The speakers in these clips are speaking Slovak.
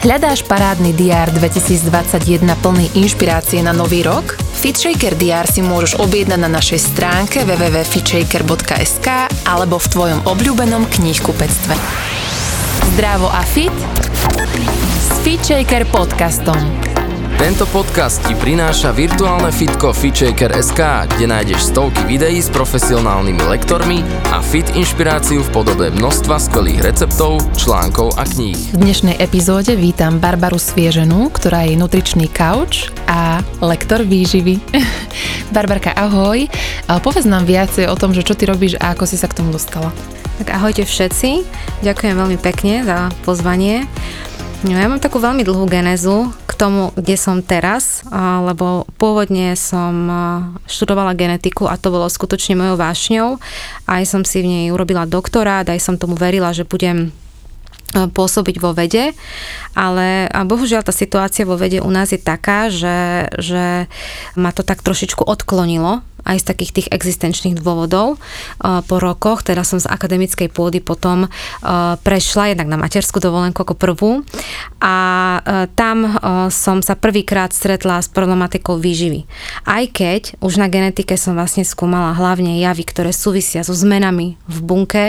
Hľadáš parádny diár 2021 plný inšpirácie na nový rok? FitShaker diár si môžeš objednať na našej stránke www.fitshaker.sk alebo v tvojom obľúbenom knihkupectve. Zdravo a fit s FitShaker podcastom. Tento podcast ti prináša virtuálne fitko FitShaker.sk, kde nájdeš stovky videí s profesionálnymi lektormi a fit inšpiráciu v podobe množstva skvelých receptov, článkov a kníh. V dnešnej epizóde vítam Barbaru Svieženú, ktorá je nutričný kauč a lektor výživy. Barbarka, ahoj. Povedz nám viacej o tom, že čo ty robíš a ako si sa k tomu dostala. Tak ahojte všetci. Ďakujem veľmi pekne za pozvanie. No, ja mám takú veľmi dlhú genézu k tomu, kde som teraz, lebo pôvodne som študovala genetiku a to bolo skutočne mojou vášňou. Aj som si v nej urobila doktorát, aj som tomu verila, že budem pôsobiť vo vede, ale bohužiaľ tá situácia vo vede u nás je taká, že, že ma to tak trošičku odklonilo aj z takých tých existenčných dôvodov uh, po rokoch, teda som z akademickej pôdy potom uh, prešla jednak na materskú dovolenku ako prvú a uh, tam som sa prvýkrát stretla s problematikou výživy. Aj keď už na genetike som vlastne skúmala hlavne javy, ktoré súvisia so zmenami v bunke,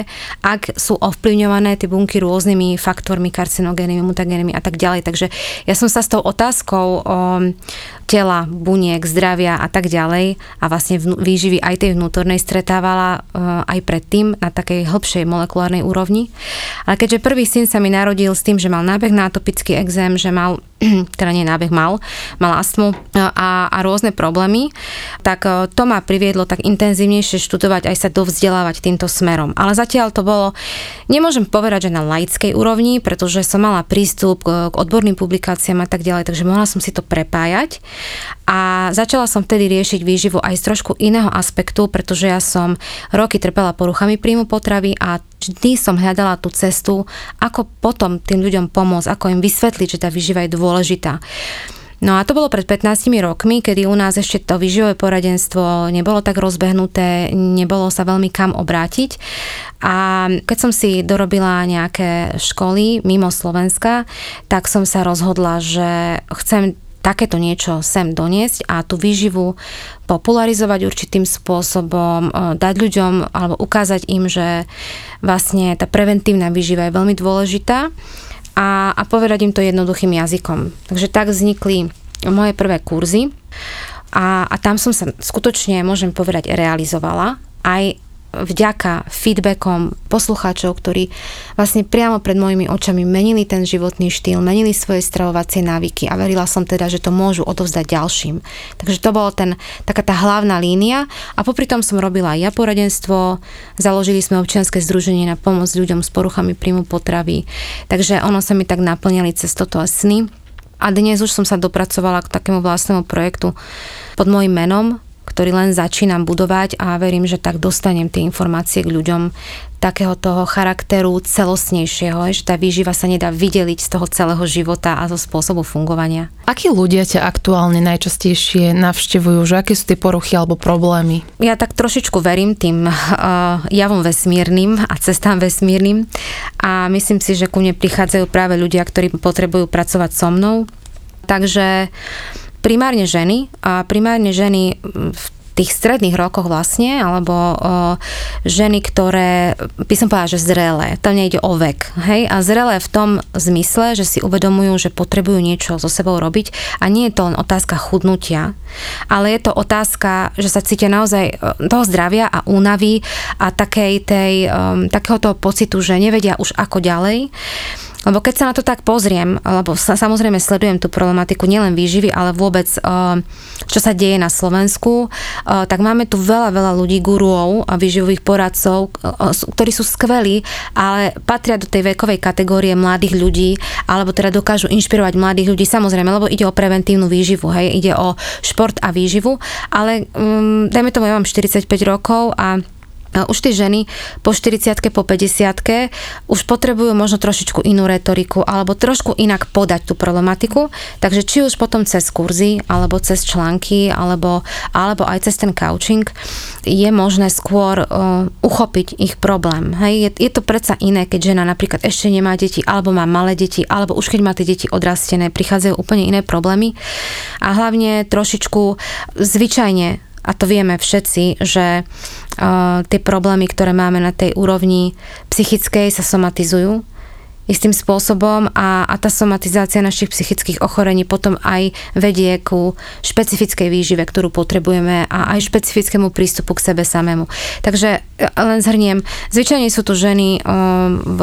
ak sú ovplyvňované tie bunky rôznymi faktormi, karcinogénnymi, mutagénnymi a tak ďalej. Takže ja som sa s tou otázkou um, tela, buniek, zdravia a tak ďalej a vlastne výživy aj tej vnútornej stretávala uh, aj predtým na takej hĺbšej molekulárnej úrovni. Ale keďže prvý syn sa mi narodil s tým, že mal nábeh na atopický exém, že mal teda nie nábeh mal, mal astmu a, a rôzne problémy, tak e, to ma priviedlo tak intenzívnejšie študovať aj sa dovzdelávať týmto smerom. Ale zatiaľ to bolo, nemôžem povedať, že na laickej úrovni, pretože som mala prístup k odborným publikáciám a tak ďalej, takže mohla som si to prepájať. A začala som vtedy riešiť výživu aj z trošku iného aspektu, pretože ja som roky trpela poruchami príjmu potravy a vždy som hľadala tú cestu, ako potom tým ľuďom pomôcť, ako im vysvetliť, že tá výživa je dôležitá. No a to bolo pred 15 rokmi, kedy u nás ešte to výživové poradenstvo nebolo tak rozbehnuté, nebolo sa veľmi kam obrátiť. A keď som si dorobila nejaké školy mimo Slovenska, tak som sa rozhodla, že chcem takéto niečo sem doniesť a tú výživu popularizovať určitým spôsobom, e, dať ľuďom alebo ukázať im, že vlastne tá preventívna výživa je veľmi dôležitá a, a povedať im to jednoduchým jazykom. Takže tak vznikli moje prvé kurzy a, a tam som sa skutočne, môžem povedať, realizovala aj vďaka feedbackom poslucháčov, ktorí vlastne priamo pred mojimi očami menili ten životný štýl, menili svoje stravovacie návyky a verila som teda, že to môžu odovzdať ďalším. Takže to bolo ten, taká tá hlavná línia a popri tom som robila aj ja poradenstvo, založili sme občianske združenie na pomoc ľuďom s poruchami príjmu potravy, takže ono sa mi tak naplnili cez toto sny. A dnes už som sa dopracovala k takému vlastnému projektu pod môjim menom, ktorý len začínam budovať a verím, že tak dostanem tie informácie k ľuďom takého toho charakteru celostnejšieho, že tá výživa sa nedá vydeliť z toho celého života a zo spôsobu fungovania. Akí ľudia ťa aktuálne najčastejšie navštevujú, že aké sú tie poruchy alebo problémy? Ja tak trošičku verím tým uh, javom vesmírnym a cestám vesmírnym a myslím si, že ku mne prichádzajú práve ľudia, ktorí potrebujú pracovať so mnou. Takže primárne ženy a primárne ženy v tých stredných rokoch vlastne, alebo o, ženy, ktoré, by som povedala, že zrelé, tam nejde o vek, hej, a zrelé v tom zmysle, že si uvedomujú, že potrebujú niečo so sebou robiť. A nie je to len otázka chudnutia, ale je to otázka, že sa cítia naozaj toho zdravia a únavy a takej tej, um, takého toho pocitu, že nevedia už ako ďalej lebo keď sa na to tak pozriem, lebo sa, samozrejme sledujem tú problematiku nielen výživy, ale vôbec uh, čo sa deje na Slovensku, uh, tak máme tu veľa, veľa ľudí, guruov a výživových poradcov, uh, ktorí sú skvelí, ale patria do tej vekovej kategórie mladých ľudí, alebo teda dokážu inšpirovať mladých ľudí, samozrejme, lebo ide o preventívnu výživu, hej, ide o šport a výživu, ale um, dajme tomu, ja mám 45 rokov a už tie ženy po 40 po 50 už potrebujú možno trošičku inú retoriku alebo trošku inak podať tú problematiku, takže či už potom cez kurzy alebo cez články alebo, alebo aj cez ten coaching je možné skôr uh, uchopiť ich problém. Hej, je, je to predsa iné, keď žena napríklad ešte nemá deti alebo má malé deti alebo už keď má tie deti odrastené, prichádzajú úplne iné problémy a hlavne trošičku zvyčajne a to vieme všetci, že tie problémy, ktoré máme na tej úrovni psychickej, sa somatizujú istým spôsobom a, a tá somatizácia našich psychických ochorení potom aj vedie ku špecifickej výžive, ktorú potrebujeme a aj špecifickému prístupu k sebe samému. Takže e, len zhrniem, zvyčajne sú tu ženy, um, v,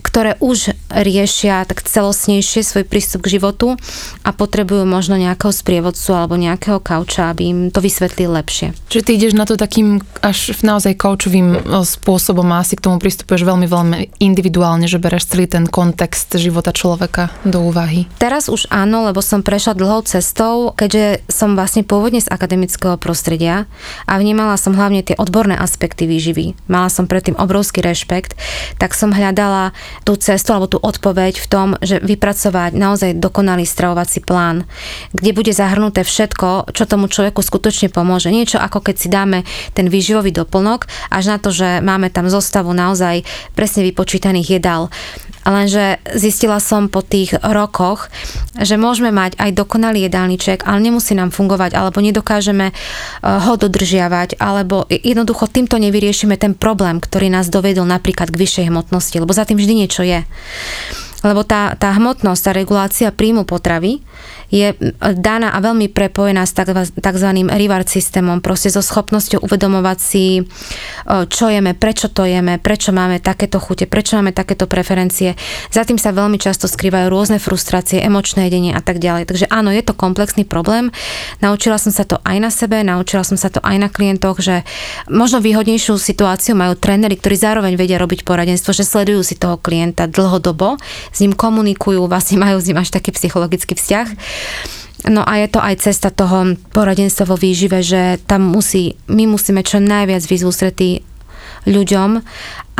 ktoré už riešia tak celosnejšie svoj prístup k životu a potrebujú možno nejakého sprievodcu alebo nejakého kauča, aby im to vysvetlil lepšie. Čiže ty ideš na to takým až naozaj kaučovým e, spôsobom a asi k tomu pristupuješ veľmi, veľmi individuálne, že bereš celý ten kontext života človeka do úvahy. Teraz už áno, lebo som prešla dlhou cestou, keďže som vlastne pôvodne z akademického prostredia a vnímala som hlavne tie odborné aspekty výživy. Mala som predtým obrovský rešpekt, tak som hľadala tú cestu alebo tú odpoveď v tom, že vypracovať naozaj dokonalý stravovací plán, kde bude zahrnuté všetko, čo tomu človeku skutočne pomôže. Niečo ako keď si dáme ten výživový doplnok, až na to, že máme tam zostavu naozaj presne vypočítaných jedál. Lenže zistila som po tých rokoch, že môžeme mať aj dokonalý jedálniček, ale nemusí nám fungovať, alebo nedokážeme eh, ho dodržiavať, alebo jednoducho týmto nevyriešime ten problém, ktorý nás dovedol napríklad k vyššej hmotnosti, lebo za tým vždy niečo je. Lebo tá, tá hmotnosť, tá regulácia príjmu potravy je daná a veľmi prepojená s tzv. reward systémom, proste so schopnosťou uvedomovať si, čo jeme, prečo to jeme, prečo máme takéto chute, prečo máme takéto preferencie. Za tým sa veľmi často skrývajú rôzne frustrácie, emočné jedenie a tak ďalej. Takže áno, je to komplexný problém. Naučila som sa to aj na sebe, naučila som sa to aj na klientoch, že možno výhodnejšiu situáciu majú tréneri, ktorí zároveň vedia robiť poradenstvo, že sledujú si toho klienta dlhodobo, s ním komunikujú, vlastne majú s ním až taký psychologický vzťah No a je to aj cesta toho poradenstva vo výžive, že tam musí, my musíme čo najviac vyzústretí ľuďom,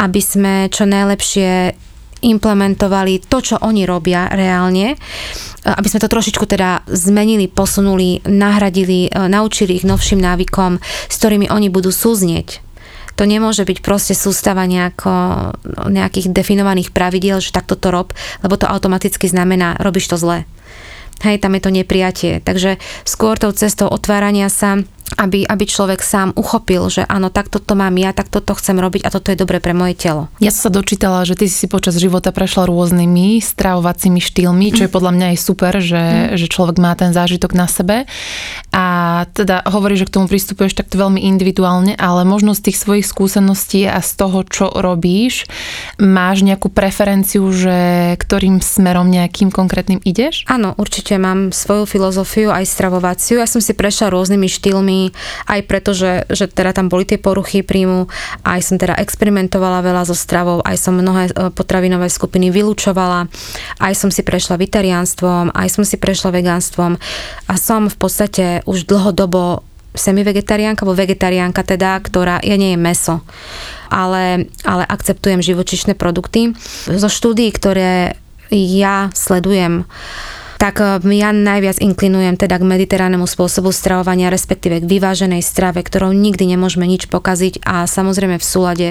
aby sme čo najlepšie implementovali to, čo oni robia reálne, aby sme to trošičku teda zmenili, posunuli, nahradili, e, naučili ich novším návykom, s ktorými oni budú súznieť. To nemôže byť proste sústava nejako, nejakých definovaných pravidiel, že takto to rob, lebo to automaticky znamená, robíš to zle. Hej, tam je to nepriatie. Takže skôr tou cestou otvárania sa aby, aby človek sám uchopil, že áno, takto to mám ja, takto to chcem robiť a toto je dobre pre moje telo. Ja som sa dočítala, že ty si počas života prešla rôznymi stravovacími štýlmi, čo je podľa mňa aj super, že, mm. že človek má ten zážitok na sebe. A teda hovorí, že k tomu pristupuješ takto veľmi individuálne, ale možno z tých svojich skúseností a z toho, čo robíš, máš nejakú preferenciu, že ktorým smerom nejakým konkrétnym ideš? Áno, určite mám svoju filozofiu aj stravovaciu. Ja som si prešla rôznymi štýlmi aj preto, že, že teda tam boli tie poruchy príjmu, aj som teda experimentovala veľa so stravou, aj som mnohé e, potravinové skupiny vylúčovala, aj som si prešla vegetariánstvom, aj som si prešla vegánstvom. A som v podstate už dlhodobo semi-vegetariánka, alebo vegetariánka teda, ktorá, ja nie je meso, ale, ale akceptujem živočišné produkty. Zo štúdií, ktoré ja sledujem, tak eh, ja najviac inklinujem teda k mediteránnemu spôsobu stravovania, respektíve k vyváženej strave, ktorou nikdy nemôžeme nič pokaziť a samozrejme v súlade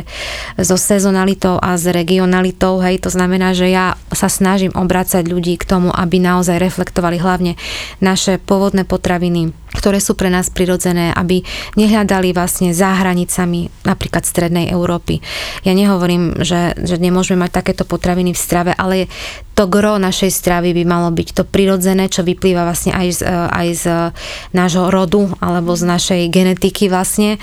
so sezonalitou a s regionalitou, hej, to znamená, že ja sa snažím obracať ľudí k tomu, aby naozaj reflektovali hlavne naše pôvodné potraviny, ktoré sú pre nás prirodzené, aby nehľadali vlastne za hranicami napríklad Strednej Európy. Ja nehovorím, že, že nemôžeme mať takéto potraviny v strave, ale to gro našej stravy by malo byť to prirodzené, čo vyplýva vlastne aj z, aj z nášho rodu alebo z našej genetiky vlastne.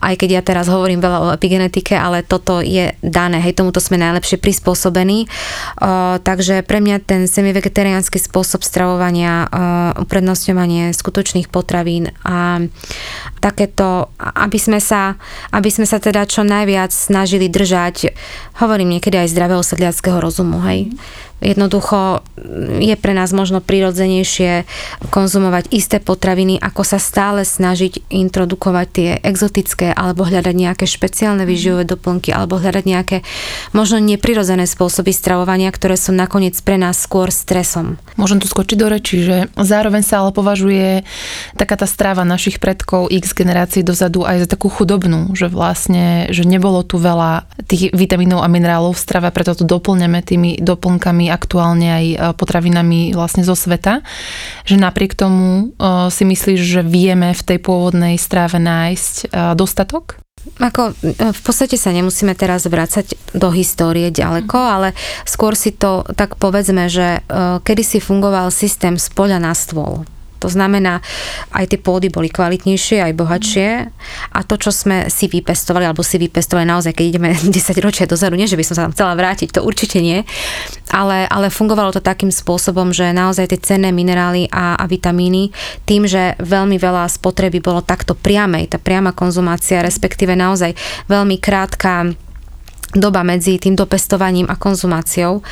Aj keď ja teraz hovorím veľa o epigenetike, ale toto je dané, hej, tomuto sme najlepšie prispôsobení. Uh, takže pre mňa ten semi-vegetariánsky spôsob stravovania, uh, uprednostňovanie skutočných potravín a takéto, aby sme sa, aby sme sa teda čo najviac snažili držať, hovorím niekedy aj zdravého sedliackého rozumu, hej. Jednoducho je pre nás možno prirodzenejšie konzumovať isté potraviny, ako sa stále snažiť introdukovať tie exotické alebo hľadať nejaké špeciálne výživové doplnky alebo hľadať nejaké možno neprirodzené spôsoby stravovania, ktoré sú nakoniec pre nás skôr stresom. Môžem tu skočiť do reči, že zároveň sa ale považuje taká tá strava našich predkov x generácií dozadu aj za takú chudobnú, že vlastne, že nebolo tu veľa tých vitamínov a minerálov v strave, preto to doplňame tými doplnkami aktuálne aj e, potravinami vlastne zo sveta, že napriek tomu e, si myslíš, že vieme v tej pôvodnej stráve nájsť e, dostatok? Ako, v podstate sa nemusíme teraz vrácať do histórie ďaleko, mhm. ale skôr si to tak povedzme, že kedy si fungoval systém z poľa na stôl. To znamená, aj tie pôdy boli kvalitnejšie, aj bohatšie. A to, čo sme si vypestovali, alebo si vypestovali naozaj, keď ideme 10 ročia dozadu, nie, že by som sa tam chcela vrátiť, to určite nie, ale, ale fungovalo to takým spôsobom, že naozaj tie cenné minerály a, a vitamíny, tým, že veľmi veľa spotreby bolo takto priamej, tá priama konzumácia, respektíve naozaj veľmi krátka doba medzi tým dopestovaním a konzumáciou,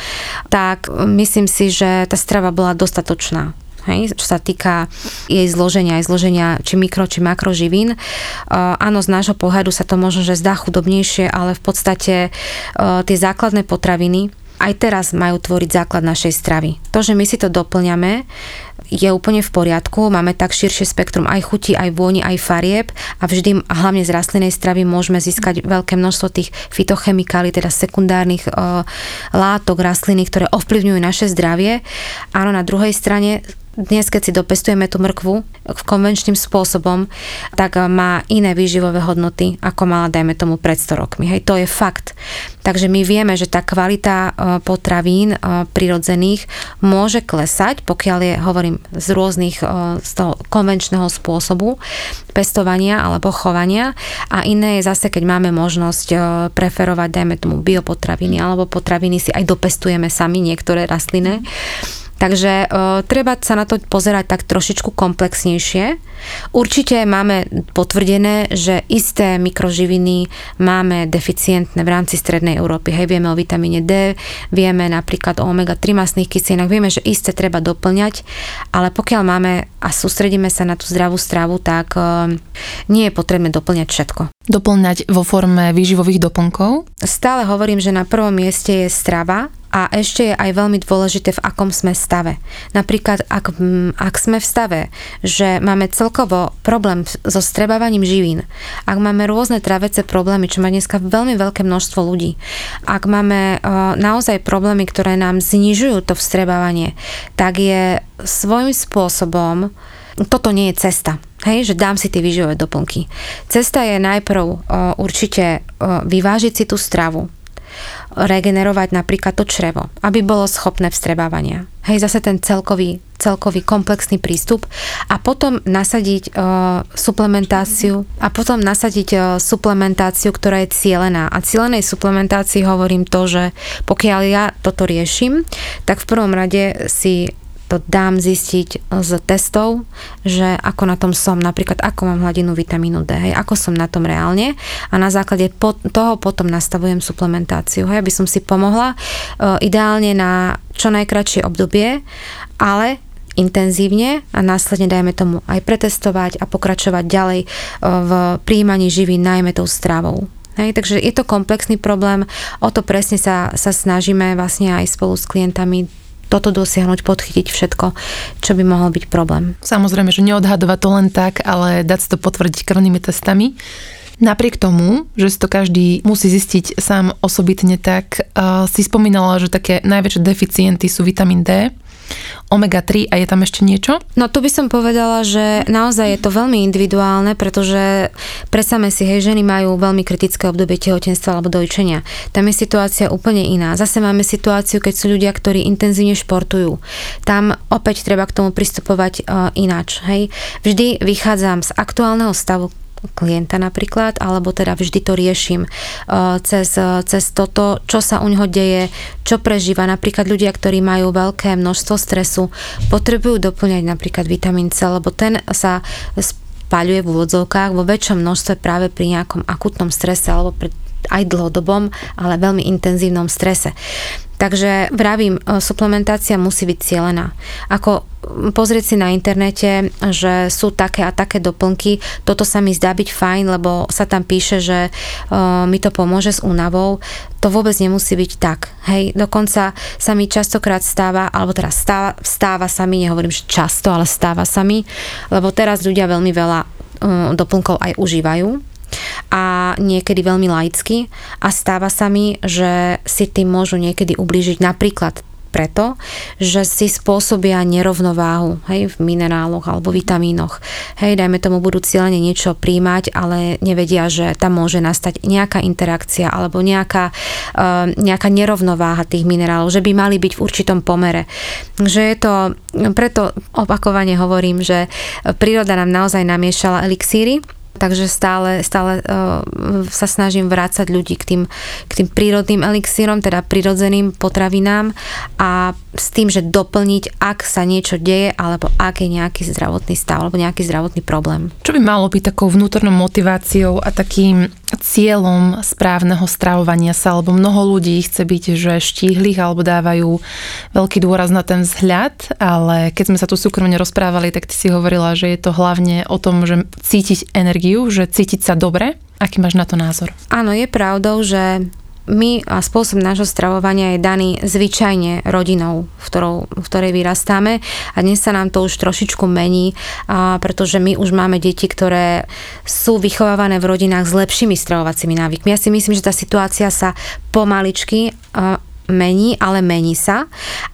tak myslím si, že tá strava bola dostatočná hej, čo sa týka jej zloženia, aj zloženia či mikro, či makroživín. Uh, áno, z nášho pohľadu sa to možno, že zdá chudobnejšie, ale v podstate uh, tie základné potraviny aj teraz majú tvoriť základ našej stravy. To, že my si to doplňame, je úplne v poriadku, máme tak širšie spektrum aj chuti, aj vôni, aj farieb a vždy, hlavne z rastlinnej stravy, môžeme získať veľké množstvo tých fitochemikálií, teda sekundárnych uh, látok rastliny, ktoré ovplyvňujú naše zdravie. Áno, na druhej strane dnes, keď si dopestujeme tú mrkvu konvenčným spôsobom, tak má iné výživové hodnoty, ako mala, dajme tomu, pred 100 rokmi. Hej, to je fakt. Takže my vieme, že tá kvalita e, potravín e, prirodzených môže klesať, pokiaľ je, hovorím, z rôznych, z toho konvenčného spôsobu pestovania alebo chovania a iné je zase, keď máme možnosť preferovať, dajme tomu, biopotraviny alebo potraviny si aj dopestujeme sami, niektoré rastliny. Takže uh, treba sa na to pozerať tak trošičku komplexnejšie. Určite máme potvrdené, že isté mikroživiny máme deficientné v rámci strednej Európy. Hej, vieme o vitamíne D, vieme napríklad o omega-3 masných kyselinách, vieme, že isté treba doplňať, ale pokiaľ máme a sústredíme sa na tú zdravú stravu, tak uh, nie je potrebné doplňať všetko. Doplňať vo forme výživových doplnkov? Stále hovorím, že na prvom mieste je strava, a ešte je aj veľmi dôležité, v akom sme stave. Napríklad, ak, ak sme v stave, že máme celkovo problém so strebávaním živín, ak máme rôzne travece problémy, čo má dneska veľmi veľké množstvo ľudí, ak máme uh, naozaj problémy, ktoré nám znižujú to vstrebávanie, tak je svojím spôsobom toto nie je cesta. Hej, že dám si tie výživové doplnky. Cesta je najprv uh, určite uh, vyvážiť si tú stravu, regenerovať napríklad to črevo, aby bolo schopné vstrebávania. Hej, zase ten celkový, celkový komplexný prístup a potom nasadiť uh, suplementáciu a potom nasadiť uh, suplementáciu, ktorá je cielená. A cielenej suplementácii hovorím to, že pokiaľ ja toto riešim, tak v prvom rade si to dám zistiť z testov, že ako na tom som, napríklad ako mám hladinu vitamínu D, hej, ako som na tom reálne a na základe po, toho potom nastavujem suplementáciu, hej, aby som si pomohla uh, ideálne na čo najkračšie obdobie, ale intenzívne a následne dajme tomu aj pretestovať a pokračovať ďalej uh, v príjmaní živín, najmä tou stravou. Hej, takže je to komplexný problém, o to presne sa, sa snažíme vlastne aj spolu s klientami toto dosiahnuť, podchytiť všetko, čo by mohol byť problém. Samozrejme, že neodhadovať to len tak, ale dať si to potvrdiť krvnými testami. Napriek tomu, že si to každý musí zistiť sám osobitne, tak uh, si spomínala, že také najväčšie deficienty sú vitamín D, omega-3 a je tam ešte niečo? No tu by som povedala, že naozaj je to veľmi individuálne, pretože predstavme si, hej, ženy majú veľmi kritické obdobie tehotenstva alebo dojčenia. Tam je situácia úplne iná. Zase máme situáciu, keď sú ľudia, ktorí intenzívne športujú. Tam opäť treba k tomu pristupovať uh, ináč. Hej. Vždy vychádzam z aktuálneho stavu klienta napríklad, alebo teda vždy to riešim uh, cez, uh, cez toto, čo sa u neho deje, čo prežíva. Napríklad ľudia, ktorí majú veľké množstvo stresu, potrebujú doplňať napríklad vitamín C, lebo ten sa spaľuje v úvodzovkách vo väčšom množstve práve pri nejakom akutnom strese alebo pri aj dlhodobom, ale veľmi intenzívnom strese. Takže vravím, e, suplementácia musí byť cieľená. Ako pozrieť si na internete, že sú také a také doplnky, toto sa mi zdá byť fajn, lebo sa tam píše, že uh, mi to pomôže s únavou, to vôbec nemusí byť tak. Hej, dokonca sa mi častokrát stáva, alebo teraz stáva, stáva sa mi, nehovorím, že často, ale stáva sa mi, lebo teraz ľudia veľmi veľa uh, doplnkov aj užívajú a niekedy veľmi laicky a stáva sa mi, že si tým môžu niekedy ublížiť napríklad preto, že si spôsobia nerovnováhu hej, v mineráloch alebo vitamínoch. Hej, dajme tomu, budú cieľene niečo príjmať, ale nevedia, že tam môže nastať nejaká interakcia alebo nejaká, uh, nejaká nerovnováha tých minerálov, že by mali byť v určitom pomere. Že je to, preto opakovane hovorím, že príroda nám naozaj namiešala elixíry, takže stále, stále uh, sa snažím vrácať ľudí k tým, k tým prírodným elixírom, teda prírodzeným potravinám a s tým, že doplniť, ak sa niečo deje, alebo ak je nejaký zdravotný stav, alebo nejaký zdravotný problém. Čo by malo byť takou vnútornou motiváciou a takým cieľom správneho stravovania sa, alebo mnoho ľudí chce byť, že štíhlych alebo dávajú veľký dôraz na ten vzhľad, ale keď sme sa tu súkromne rozprávali, tak ty si hovorila, že je to hlavne o tom, že cítiť energiu, že cítiť sa dobre. Aký máš na to názor? Áno, je pravdou, že my a spôsob nášho stravovania je daný zvyčajne rodinou, v, ktorou, v ktorej vyrastáme a dnes sa nám to už trošičku mení, a pretože my už máme deti, ktoré sú vychovávané v rodinách s lepšími stravovacími návykmi. Ja si myslím, že tá situácia sa pomaličky mení, ale mení sa,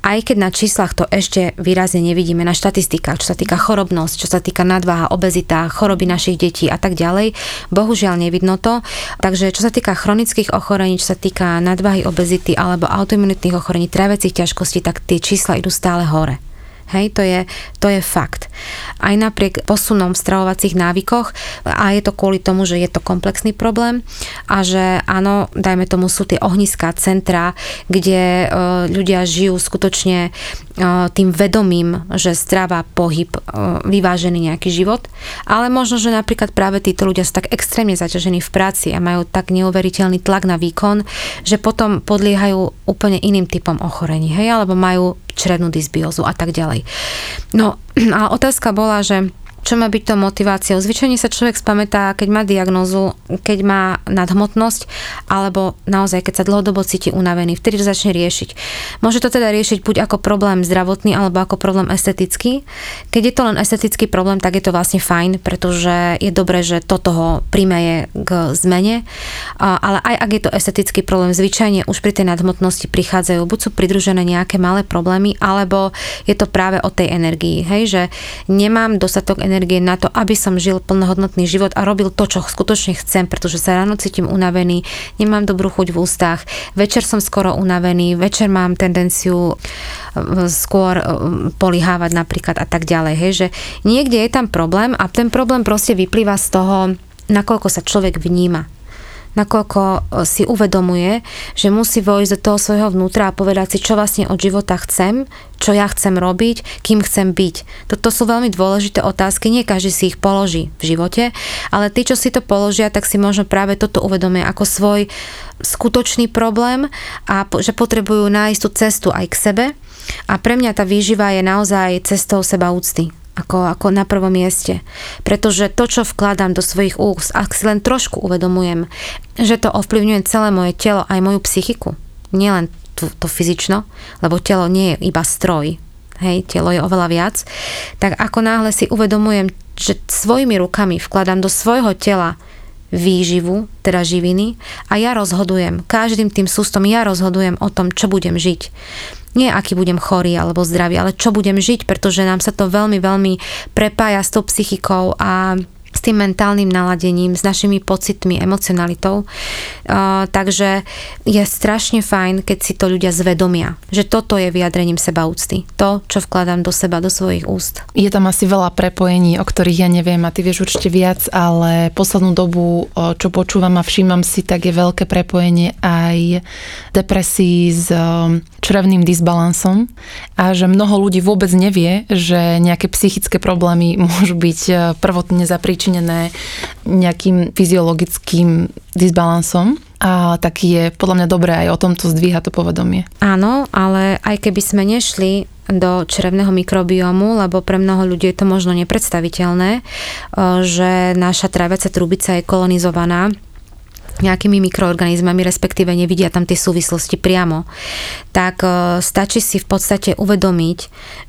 aj keď na číslach to ešte výrazne nevidíme, na štatistikách, čo sa týka chorobnosť, čo sa týka nadváha, obezita, choroby našich detí a tak ďalej. Bohužiaľ nevidno to. Takže čo sa týka chronických ochorení, čo sa týka nadváhy, obezity alebo autoimunitných ochorení, trávecích ťažkostí, tak tie čísla idú stále hore. Hej, to je, to je fakt. Aj napriek posunom v stravovacích návykoch a je to kvôli tomu, že je to komplexný problém a že áno, dajme tomu sú tie ohniská centra, kde e, ľudia žijú skutočne e, tým vedomím, že strava, pohyb, e, vyvážený nejaký život, ale možno, že napríklad práve títo ľudia sú tak extrémne zaťažení v práci a majú tak neuveriteľný tlak na výkon, že potom podliehajú úplne iným typom ochorení, hej, alebo majú črednú dysbiózu a tak ďalej. No a otázka bola, že čo má byť to motiváciou. Zvyčajne sa človek spamätá, keď má diagnozu, keď má nadhmotnosť, alebo naozaj, keď sa dlhodobo cíti unavený, vtedy to začne riešiť. Môže to teda riešiť buď ako problém zdravotný, alebo ako problém estetický. Keď je to len estetický problém, tak je to vlastne fajn, pretože je dobré, že to toho primeje k zmene. Ale aj ak je to estetický problém, zvyčajne už pri tej nadhmotnosti prichádzajú, buď sú pridružené nejaké malé problémy, alebo je to práve o tej energii, hej, že nemám dostatok energie energie na to, aby som žil plnohodnotný život a robil to, čo skutočne chcem, pretože sa ráno cítim unavený, nemám dobrú chuť v ústach, večer som skoro unavený, večer mám tendenciu e, skôr e, polihávať napríklad a tak ďalej. Hej, že niekde je tam problém a ten problém proste vyplýva z toho, nakoľko sa človek vníma nakoľko e, si uvedomuje, že musí vojsť do toho svojho vnútra a povedať si, čo vlastne od života chcem, čo ja chcem robiť, kým chcem byť. Toto sú veľmi dôležité otázky, nie každý si ich položí v živote, ale tí, čo si to položia, tak si možno práve toto uvedomia ako svoj skutočný problém a že potrebujú nájsť tú cestu aj k sebe. A pre mňa tá výživa je naozaj cestou seba úcty ako, ako na prvom mieste. Pretože to, čo vkladám do svojich úst, ak si len trošku uvedomujem, že to ovplyvňuje celé moje telo, aj moju psychiku, nielen to, to fyzično, lebo telo nie je iba stroj, hej, telo je oveľa viac, tak ako náhle si uvedomujem, že svojimi rukami vkladám do svojho tela výživu, teda živiny a ja rozhodujem, každým tým sústom ja rozhodujem o tom, čo budem žiť nie aký budem chorý alebo zdravý, ale čo budem žiť, pretože nám sa to veľmi, veľmi prepája s tou psychikou a tým mentálnym naladením, s našimi pocitmi, emocionalitou. Uh, takže je strašne fajn, keď si to ľudia zvedomia, že toto je vyjadrením seba úcty. To, čo vkladám do seba, do svojich úst. Je tam asi veľa prepojení, o ktorých ja neviem a ty vieš určite viac, ale poslednú dobu, čo počúvam a všímam si, tak je veľké prepojenie aj depresí s črevným disbalansom a že mnoho ľudí vôbec nevie, že nejaké psychické problémy môžu byť prvotne zapríčinené nejakým fyziologickým disbalansom a tak je podľa mňa dobré aj o tomto zdvíhať to povedomie. Áno, ale aj keby sme nešli do črevného mikrobiomu, lebo pre mnoho ľudí je to možno nepredstaviteľné, že naša tráviaca trubica je kolonizovaná nejakými mikroorganizmami, respektíve nevidia tam tie súvislosti priamo, tak e, stačí si v podstate uvedomiť,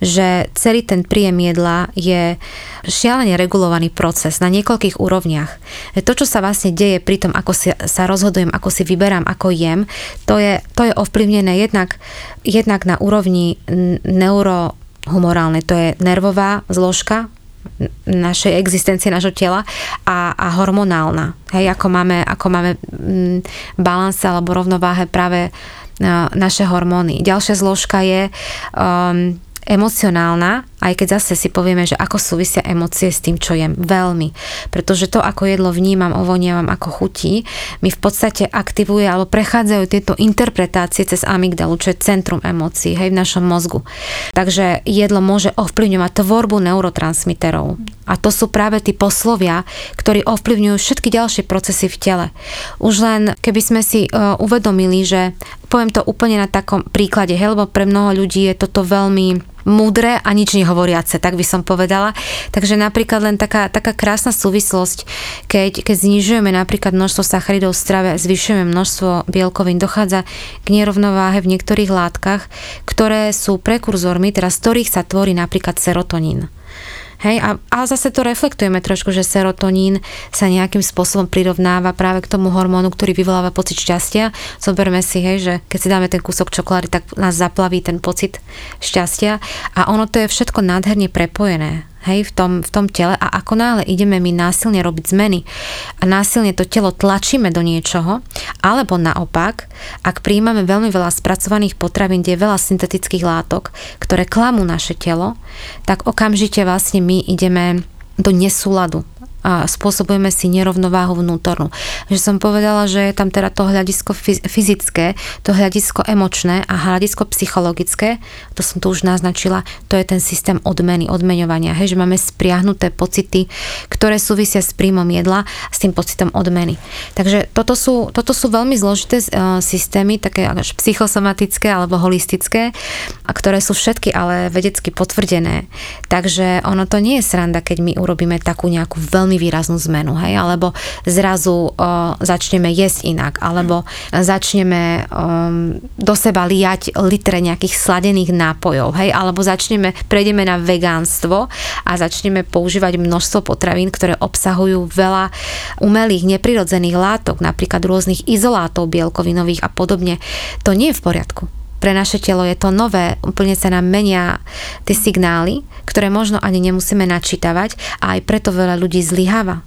že celý ten príjem jedla je šialene regulovaný proces na niekoľkých úrovniach. To, čo sa vlastne deje pri tom, ako si, sa rozhodujem, ako si vyberám, ako jem, to je, to je ovplyvnené jednak, jednak na úrovni neurohumorálnej, to je nervová zložka, našej existencie, nášho tela a, a hormonálna. Hej, ako máme, ako máme mm, balance alebo rovnováhe práve uh, naše hormóny. Ďalšia zložka je um, emocionálna, aj keď zase si povieme, že ako súvisia emócie s tým, čo jem. Veľmi. Pretože to, ako jedlo vnímam, ovoniavam, ako chutí, mi v podstate aktivuje alebo prechádzajú tieto interpretácie cez amygdalu, čo je centrum emócií, hej, v našom mozgu. Takže jedlo môže ovplyvňovať tvorbu neurotransmiterov. A to sú práve tí poslovia, ktorí ovplyvňujú všetky ďalšie procesy v tele. Už len keby sme si uh, uvedomili, že poviem to úplne na takom príklade, hej, lebo pre mnoho ľudí je toto veľmi múdre a nič nehovoriace, tak by som povedala. Takže napríklad len taká, taká krásna súvislosť, keď, keď znižujeme napríklad množstvo sacharidov v strave, zvyšujeme množstvo bielkovín, dochádza k nerovnováhe v niektorých látkach, ktoré sú prekurzormi, teraz z ktorých sa tvorí napríklad serotonín. Hej, a, a zase to reflektujeme trošku, že serotonín sa nejakým spôsobom prirovnáva práve k tomu hormónu, ktorý vyvoláva pocit šťastia. Zoberme si, hej, že keď si dáme ten kúsok čokolády, tak nás zaplaví ten pocit šťastia. A ono to je všetko nádherne prepojené hej, v tom, v tom tele. A ako náhle ideme my násilne robiť zmeny a násilne to telo tlačíme do niečoho, alebo naopak, ak príjmame veľmi veľa spracovaných potravín, kde je veľa syntetických látok, ktoré klamú naše telo, tak okamžite vlastne my ideme do nesúladu a spôsobujeme si nerovnováhu vnútornú. Že som povedala, že je tam teda to hľadisko fyzické, to hľadisko emočné a hľadisko psychologické, to som tu už naznačila, to je ten systém odmeny, odmeňovania, hej, že máme spriahnuté pocity, ktoré súvisia s príjmom jedla a s tým pocitom odmeny. Takže toto sú, toto sú veľmi zložité uh, systémy, také až psychosomatické alebo holistické, a ktoré sú všetky ale vedecky potvrdené. Takže ono to nie je sranda, keď my urobíme takú nejakú veľmi veľmi výraznú zmenu, hej, alebo zrazu uh, začneme jesť inak, alebo začneme um, do seba liať litre nejakých sladených nápojov, hej, alebo začneme, prejdeme na vegánstvo a začneme používať množstvo potravín, ktoré obsahujú veľa umelých, neprirodzených látok, napríklad rôznych izolátov bielkovinových a podobne. To nie je v poriadku pre naše telo je to nové, úplne sa nám menia tie signály, ktoré možno ani nemusíme načítavať a aj preto veľa ľudí zlyháva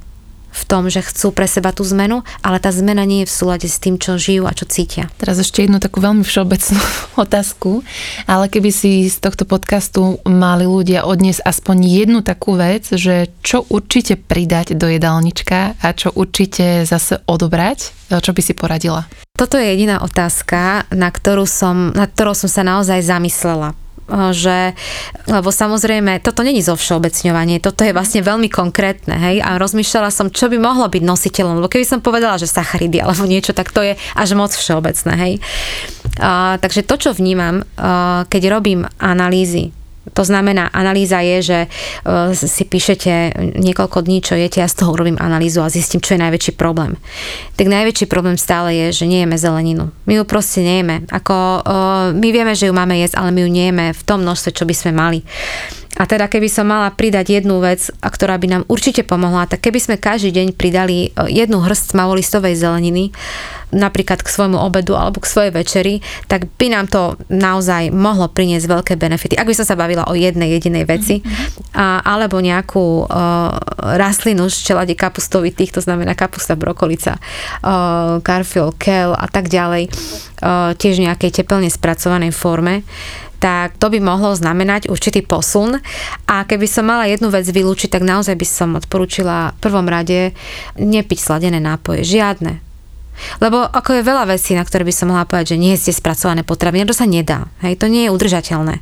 v tom, že chcú pre seba tú zmenu, ale tá zmena nie je v súlade s tým, čo žijú a čo cítia. Teraz ešte jednu takú veľmi všeobecnú otázku, ale keby si z tohto podcastu mali ľudia odniesť aspoň jednu takú vec, že čo určite pridať do jedálnička a čo určite zase odobrať, čo by si poradila? Toto je jediná otázka, na ktorú som, na ktorou som sa naozaj zamyslela že, lebo samozrejme, toto není zo všeobecňovanie, toto je vlastne veľmi konkrétne, hej, a rozmýšľala som, čo by mohlo byť nositeľom, lebo keby som povedala, že sacharidy alebo niečo, tak to je až moc všeobecné, hej. A, takže to, čo vnímam, a, keď robím analýzy to znamená, analýza je, že e, si píšete niekoľko dní, čo jete, ja z toho urobím analýzu a zistím, čo je najväčší problém. Tak najväčší problém stále je, že nejeme zeleninu. My ju proste nejeme. Ako, e, my vieme, že ju máme jesť, ale my ju nejeme v tom množstve, čo by sme mali. A teda keby som mala pridať jednu vec, a ktorá by nám určite pomohla, tak keby sme každý deň pridali e, jednu hrst mavolistovej zeleniny, napríklad k svojmu obedu alebo k svojej večeri, tak by nám to naozaj mohlo priniesť veľké benefity. Ak by som sa bavila o jednej jedinej veci, mm-hmm. a, alebo nejakú uh, rastlinu z čelade kapustovitých, to znamená kapusta, brokolica, uh, karfiol, kel a tak ďalej, uh, tiež nejakej teplne spracovanej forme, tak to by mohlo znamenať určitý posun. A keby som mala jednu vec vylúčiť, tak naozaj by som odporúčila v prvom rade nepiť sladené nápoje. Žiadne Lebo ako je veľa vecí, na ktoré by som mohla povedať, že nie ste spracované potraviny, to sa nedá. Hej, to nie je udržateľné.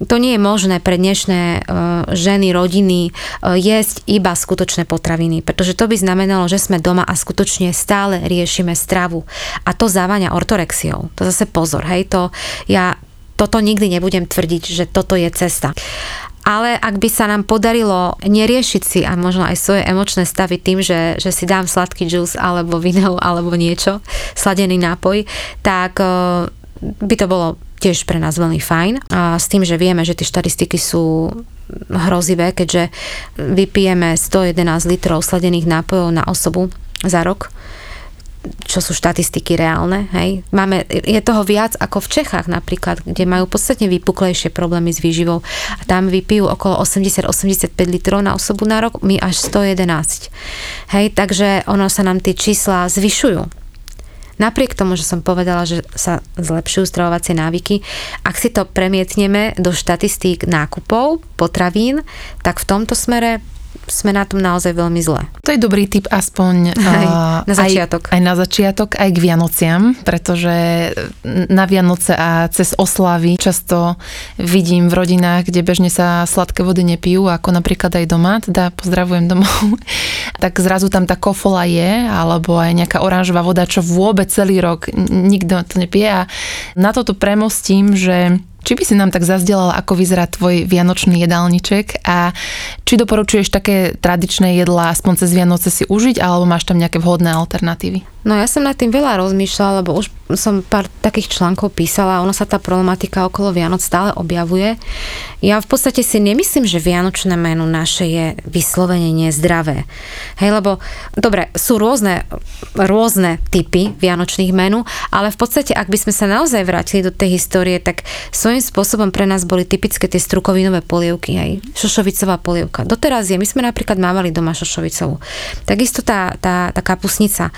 To nie je možné pre dnešné uh, ženy, rodiny uh, jesť iba skutočné potraviny, pretože to by znamenalo, že sme doma a skutočne stále riešime stravu. A to závania ortorexiou. To zase pozor, hej, to ja toto nikdy nebudem tvrdiť, že toto je cesta. Ale ak by sa nám podarilo neriešiť si a možno aj svoje emočné stavy tým, že, že si dám sladký džús alebo víno alebo niečo, sladený nápoj, tak uh, by to bolo tiež pre nás veľmi fajn. A s tým, že vieme, že tie štatistiky sú hrozivé, keďže vypijeme 111 litrov sladených nápojov na osobu za rok čo sú štatistiky reálne, hej. Máme, je toho viac ako v Čechách napríklad, kde majú podstatne vypuklejšie problémy s výživou a tam vypijú okolo 80-85 litrov na osobu na rok, my až 111. Hej, takže ono sa nám tie čísla zvyšujú. Napriek tomu, že som povedala, že sa zlepšujú stravovacie návyky, ak si to premietneme do štatistík nákupov, potravín, tak v tomto smere sme na tom naozaj veľmi zle. To je dobrý tip aspoň aj, na začiatok. Aj, aj na začiatok, aj k Vianociam, pretože na Vianoce a cez oslavy často vidím v rodinách, kde bežne sa sladké vody nepijú, ako napríklad aj doma, teda pozdravujem domov, tak zrazu tam tá kofola je, alebo aj nejaká oranžová voda, čo vôbec celý rok nikto to nepije a na toto premostím, že či by si nám tak zazdelala, ako vyzerá tvoj vianočný jedálniček a či doporučuješ také tradičné jedlá aspoň cez Vianoce si užiť, alebo máš tam nejaké vhodné alternatívy? No ja som nad tým veľa rozmýšľala, lebo už som pár takých článkov písala ono sa tá problematika okolo Vianoc stále objavuje. Ja v podstate si nemyslím, že Vianočné menu naše je vyslovene nezdravé. Hej, lebo dobre, sú rôzne, rôzne typy Vianočných menu, ale v podstate, ak by sme sa naozaj vrátili do tej histórie, tak svojím spôsobom pre nás boli typické tie strukovinové polievky, hej, šošovicová polievka. Doteraz je, my sme napríklad mávali doma šošovicovú. Takisto tá, tá, tá kapusnica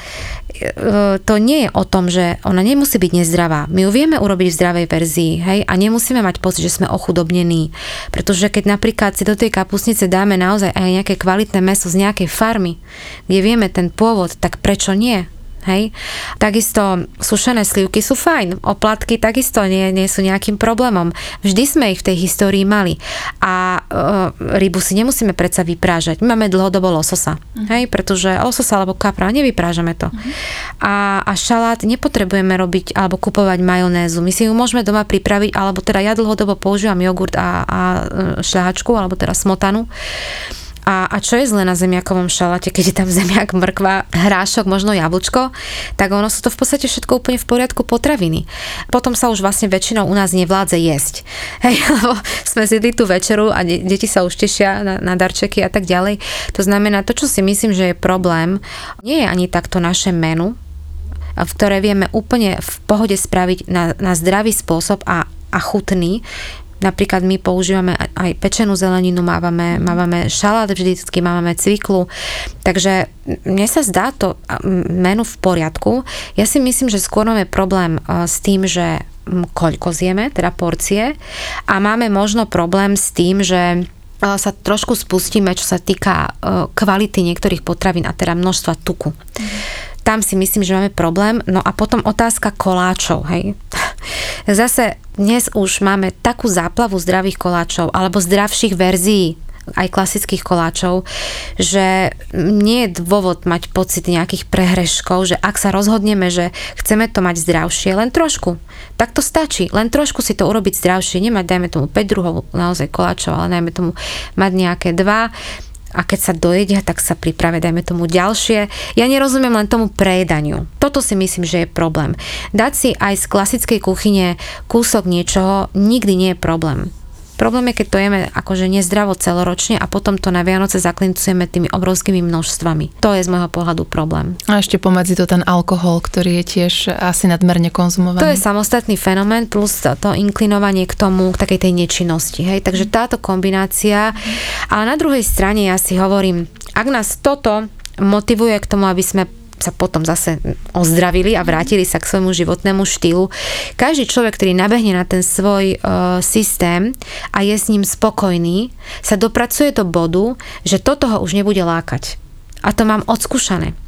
to nie je o tom, že ona nemusí byť nezdravá. My ju vieme urobiť v zdravej verzii, hej, a nemusíme mať pocit, že sme ochudobnení. Pretože keď napríklad si do tej kapusnice dáme naozaj aj nejaké kvalitné meso z nejakej farmy, kde vieme ten pôvod, tak prečo nie? Hej. Takisto sušené slivky sú fajn, oplatky takisto nie, nie sú nejakým problémom. Vždy sme ich v tej histórii mali. A e, rybu si nemusíme predsa vyprážať. My máme dlhodobo lososa, uh-huh. hej, pretože lososa alebo kapra nevyprážame to. Uh-huh. A, a šalát nepotrebujeme robiť alebo kupovať majonézu. My si ju môžeme doma pripraviť, alebo teda ja dlhodobo používam jogurt a, a e, šľahačku, alebo teda smotanu. A, a čo je zle na zemiakovom šalate, keď je tam zemiak, mrkva, hrášok, možno jablčko, tak ono sú to v podstate všetko úplne v poriadku potraviny. Potom sa už vlastne väčšinou u nás nevládze jesť. Hej, lebo sme zjedli tú večeru a de- deti sa už tešia na, na darčeky a tak ďalej. To znamená, to, čo si myslím, že je problém, nie je ani takto naše menu, v ktoré vieme úplne v pohode spraviť na, na zdravý spôsob a, a chutný, Napríklad my používame aj pečenú zeleninu, mávame, mávame šalát vždycky, mávame cviklu. Takže mne sa zdá to menu v poriadku. Ja si myslím, že skôr máme problém s tým, že koľko zjeme, teda porcie a máme možno problém s tým, že sa trošku spustíme, čo sa týka e, kvality niektorých potravín a teda množstva tuku. Mm tam si myslím, že máme problém. No a potom otázka koláčov, hej. Zase dnes už máme takú záplavu zdravých koláčov alebo zdravších verzií aj klasických koláčov, že nie je dôvod mať pocit nejakých prehreškov, že ak sa rozhodneme, že chceme to mať zdravšie, len trošku, tak to stačí. Len trošku si to urobiť zdravšie, nemať, dajme tomu 5 druhov naozaj koláčov, ale dajme tomu mať nejaké dva a keď sa dojedia, tak sa pripravia, dajme tomu ďalšie. Ja nerozumiem len tomu prejedaniu. Toto si myslím, že je problém. Dať si aj z klasickej kuchyne kúsok niečoho nikdy nie je problém. Problém je, keď to jeme akože nezdravo celoročne a potom to na Vianoce zaklincujeme tými obrovskými množstvami. To je z môjho pohľadu problém. A ešte pomedzi to ten alkohol, ktorý je tiež asi nadmerne konzumovaný. To je samostatný fenomén plus to, inklinovanie k tomu, k takej tej nečinnosti. Hej? Takže táto kombinácia. Ale na druhej strane ja si hovorím, ak nás toto motivuje k tomu, aby sme sa potom zase ozdravili a vrátili sa k svojmu životnému štýlu. Každý človek, ktorý nabehne na ten svoj uh, systém a je s ním spokojný, sa dopracuje do bodu, že toto ho už nebude lákať. A to mám odskúšané.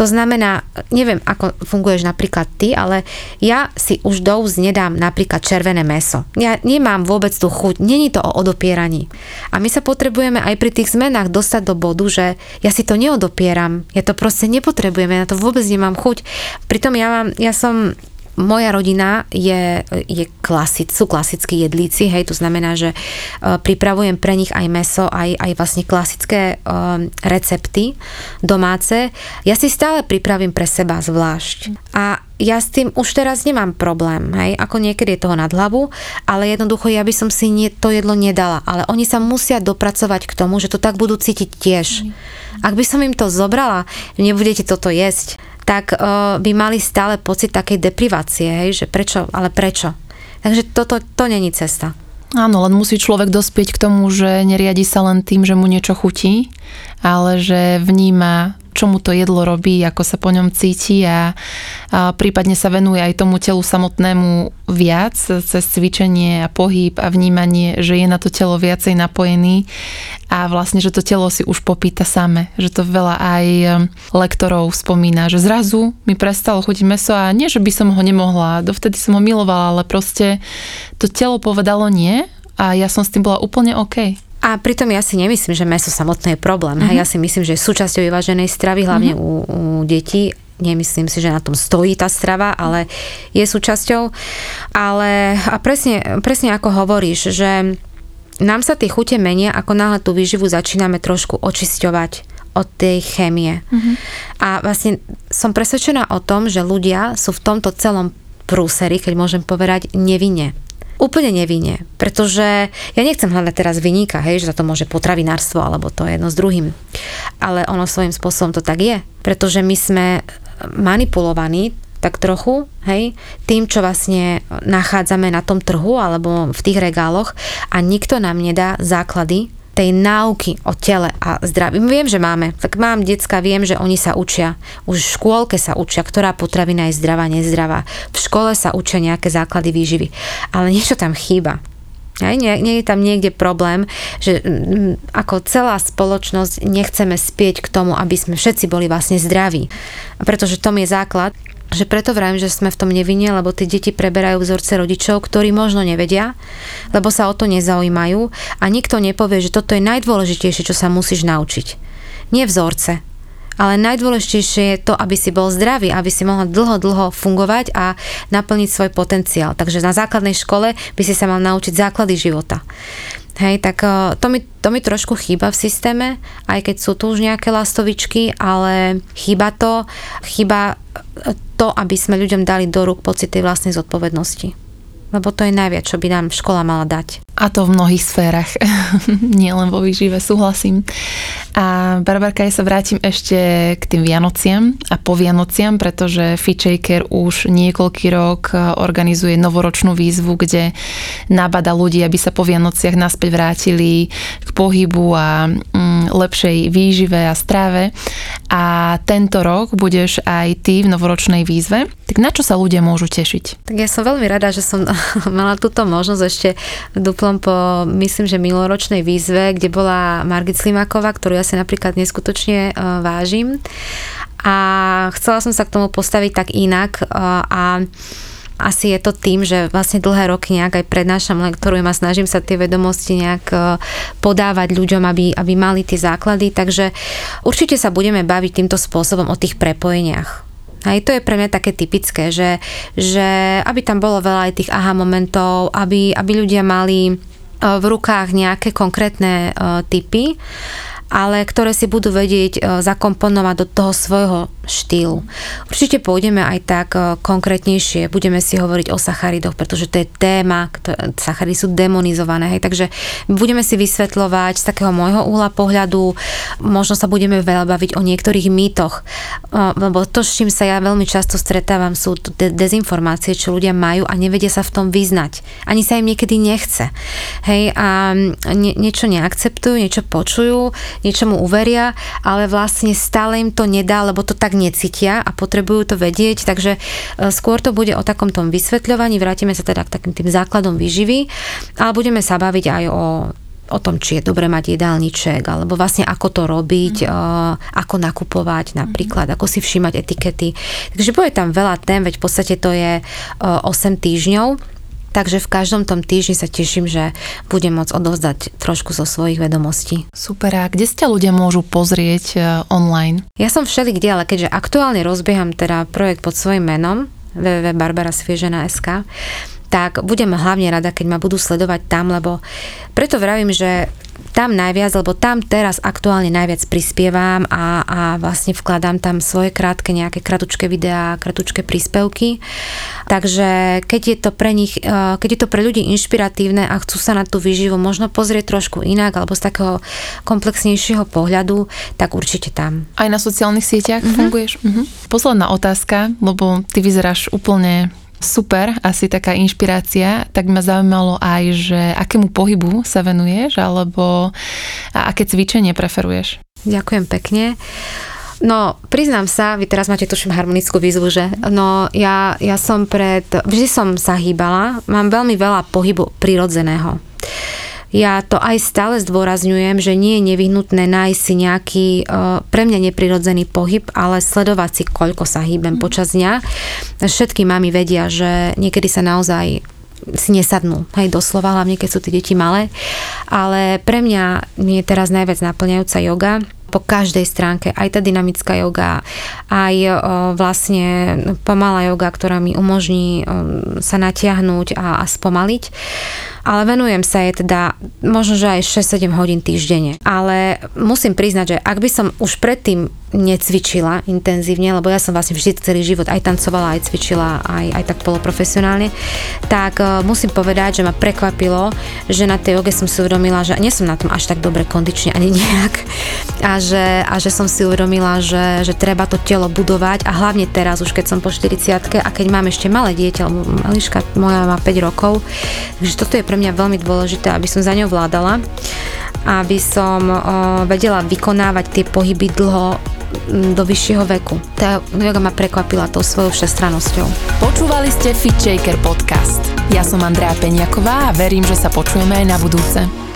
To znamená, neviem, ako funguješ napríklad ty, ale ja si už do úst nedám napríklad červené meso. Ja nemám vôbec tú chuť, není to o odopieraní. A my sa potrebujeme aj pri tých zmenách dostať do bodu, že ja si to neodopieram, ja to proste nepotrebujem, ja na to vôbec nemám chuť. Pritom ja, mám, ja som moja rodina je, je klasic, sú klasickí jedlíci, hej, to znamená, že uh, pripravujem pre nich aj meso, aj, aj vlastne klasické uh, recepty domáce. Ja si stále pripravím pre seba zvlášť. A ja s tým už teraz nemám problém, hej, ako niekedy je toho nad hlavu, ale jednoducho ja by som si nie, to jedlo nedala, ale oni sa musia dopracovať k tomu, že to tak budú cítiť tiež. Ak by som im to zobrala, nebudete toto jesť, tak uh, by mali stále pocit takej deprivácie, hej, že prečo, ale prečo. Takže toto to není cesta. Áno, len musí človek dospieť k tomu, že neriadi sa len tým, že mu niečo chutí, ale že vníma čo mu to jedlo robí, ako sa po ňom cíti a, a prípadne sa venuje aj tomu telu samotnému viac cez cvičenie a pohyb a vnímanie, že je na to telo viacej napojený a vlastne, že to telo si už popýta same. Že to veľa aj um, lektorov spomína, že zrazu mi prestalo chutiť meso a nie, že by som ho nemohla, dovtedy som ho milovala, ale proste to telo povedalo nie a ja som s tým bola úplne OK. A pritom ja si nemyslím, že meso samotné je problém. Mm-hmm. Ja si myslím, že je súčasťou vyváženej stravy, hlavne mm-hmm. u, u detí. Nemyslím si, že na tom stojí tá strava, ale je súčasťou. Ale a presne, presne ako hovoríš, že nám sa tie chute menia, ako náhle tú výživu začíname trošku očisťovať od tej chémie. Mm-hmm. A vlastne som presvedčená o tom, že ľudia sú v tomto celom prúseri, keď môžem povedať, nevinne úplne nevinne, pretože ja nechcem hľadať teraz vyníka, hej, že za to môže potravinárstvo, alebo to je jedno s druhým. Ale ono svojím spôsobom to tak je, pretože my sme manipulovaní tak trochu, hej, tým, čo vlastne nachádzame na tom trhu alebo v tých regáloch a nikto nám nedá základy tej náuky o tele a zdraví. Viem, že máme. Tak mám decka, viem, že oni sa učia. Už v škôlke sa učia, ktorá potravina je zdravá, nezdravá. V škole sa učia nejaké základy výživy. Ale niečo tam chýba. Aj, nie, nie je tam niekde problém, že m, ako celá spoločnosť nechceme spieť k tomu, aby sme všetci boli vlastne zdraví. Pretože tom je základ že preto vravím, že sme v tom nevinne, lebo tie deti preberajú vzorce rodičov, ktorí možno nevedia, lebo sa o to nezaujímajú a nikto nepovie, že toto je najdôležitejšie, čo sa musíš naučiť. Nie vzorce, ale najdôležitejšie je to, aby si bol zdravý, aby si mohol dlho, dlho fungovať a naplniť svoj potenciál. Takže na základnej škole by si sa mal naučiť základy života. Hej, tak eh, to mi, to mi trošku chýba v systéme, aj keď sú tu už nejaké lastovičky, ale chýba to, chýba eh, to, aby sme ľuďom dali do rúk pocit tej vlastnej zodpovednosti. Lebo to je najviac, čo by nám škola mala dať. A to v mnohých sférach, nielen vo výžive, súhlasím. A Barbarka, ja sa vrátim ešte k tým Vianociam a po Vianociam, pretože Fitchaker už niekoľký rok organizuje novoročnú výzvu, kde nabada ľudí, aby sa po Vianociach naspäť vrátili k pohybu a mm, lepšej výžive a stráve. A tento rok budeš aj ty v novoročnej výzve. Tak na čo sa ľudia môžu tešiť? Tak ja som veľmi rada, že som mala túto možnosť ešte duplo potom po, myslím, že miloročnej výzve, kde bola Margit Slimáková, ktorú ja si napríklad neskutočne uh, vážim. A chcela som sa k tomu postaviť tak inak uh, a asi je to tým, že vlastne dlhé roky nejak aj prednášam, lektorujem a snažím sa tie vedomosti nejak e, podávať ľuďom, aby, aby mali tie základy, takže určite sa budeme baviť týmto spôsobom o tých prepojeniach aj to je pre mňa také typické, že, že aby tam bolo veľa aj tých aha momentov, aby, aby ľudia mali e, v rukách nejaké konkrétne uh, typy ale ktoré si budú vedieť e, zakomponovať do toho svojho štýlu. Určite pôjdeme aj tak e, konkrétnejšie, budeme si hovoriť o sacharidoch, pretože to je téma, sacharidy sú demonizované, hej, takže budeme si vysvetľovať z takého môjho uhla pohľadu, možno sa budeme veľa baviť o niektorých mýtoch, e, lebo to, s čím sa ja veľmi často stretávam, sú de- dezinformácie, čo ľudia majú a nevedia sa v tom vyznať. Ani sa im niekedy nechce. Hej, a nie, niečo neakceptujú, niečo počujú, niečomu uveria, ale vlastne stále im to nedá, lebo to tak necítia a potrebujú to vedieť, takže e, skôr to bude o takom tom vysvetľovaní, vrátime sa teda k takým tým základom výživy, ale budeme sa baviť aj o o tom, či je dobre mať jedálniček, alebo vlastne ako to robiť, mm. ako nakupovať napríklad, mm. ako si všímať etikety. Takže bude tam veľa tém, veď v podstate to je 8 týždňov. Takže v každom tom týždni sa teším, že budem môcť odovzdať trošku zo svojich vedomostí. Super, a kde ste ľudia môžu pozrieť uh, online? Ja som všeli kde, ale keďže aktuálne rozbieham teda projekt pod svojim menom, www.barbarasviežena.sk, tak budem hlavne rada, keď ma budú sledovať tam, lebo preto vravím, že tam najviac, lebo tam teraz aktuálne najviac prispievam a, a vlastne vkladám tam svoje krátke, nejaké kratučké videá, kratučké príspevky. Takže keď je to pre nich, eh, keď je to pre ľudí inšpiratívne a chcú sa na tú výživu možno pozrieť trošku inak alebo z takého komplexnejšieho pohľadu, tak určite tam. Aj na sociálnych sieťach mm-hmm. funguješ? Mm-hmm. Posledná otázka, lebo ty vyzeráš úplne super, asi taká inšpirácia, tak ma zaujímalo aj, že akému pohybu sa venuješ, alebo a aké cvičenie preferuješ? Ďakujem pekne. No, priznám sa, vy teraz máte tuším harmonickú výzvu, že? No, ja, ja som pred, vždy som sa hýbala, mám veľmi veľa pohybu prirodzeného. Ja to aj stále zdôrazňujem, že nie je nevyhnutné nájsť si nejaký uh, pre mňa neprirodzený pohyb, ale sledovať si, koľko sa hýbem mm. počas dňa. Všetky mami vedia, že niekedy sa naozaj si nesadnú, hej, doslova, hlavne keď sú tie deti malé. Ale pre mňa je teraz najviac naplňajúca yoga po každej stránke, aj tá dynamická yoga, aj vlastne pomalá yoga, ktorá mi umožní sa natiahnuť a, a spomaliť. Ale venujem sa jej teda možno, že aj 6-7 hodín týždenne. Ale musím priznať, že ak by som už predtým necvičila intenzívne, lebo ja som vlastne vždy celý život aj tancovala, aj cvičila, aj, aj tak poloprofesionálne, tak musím povedať, že ma prekvapilo, že na tej joge som si uvedomila, že nie som na tom až tak dobre kondične ani nejak. A že, a že som si uvedomila, že, že treba to telo budovať a hlavne teraz už keď som po 40 a keď mám ešte malé dieťa, lebo Eliška moja má 5 rokov, takže toto je pre mňa veľmi dôležité, aby som za ňou vládala, aby som o, vedela vykonávať tie pohyby dlho do vyššieho veku. Tá yoga ma prekvapila tou svojou všestranosťou. Počúvali ste Fit Shaker podcast. Ja som Andrea Peňaková a verím, že sa počujeme aj na budúce.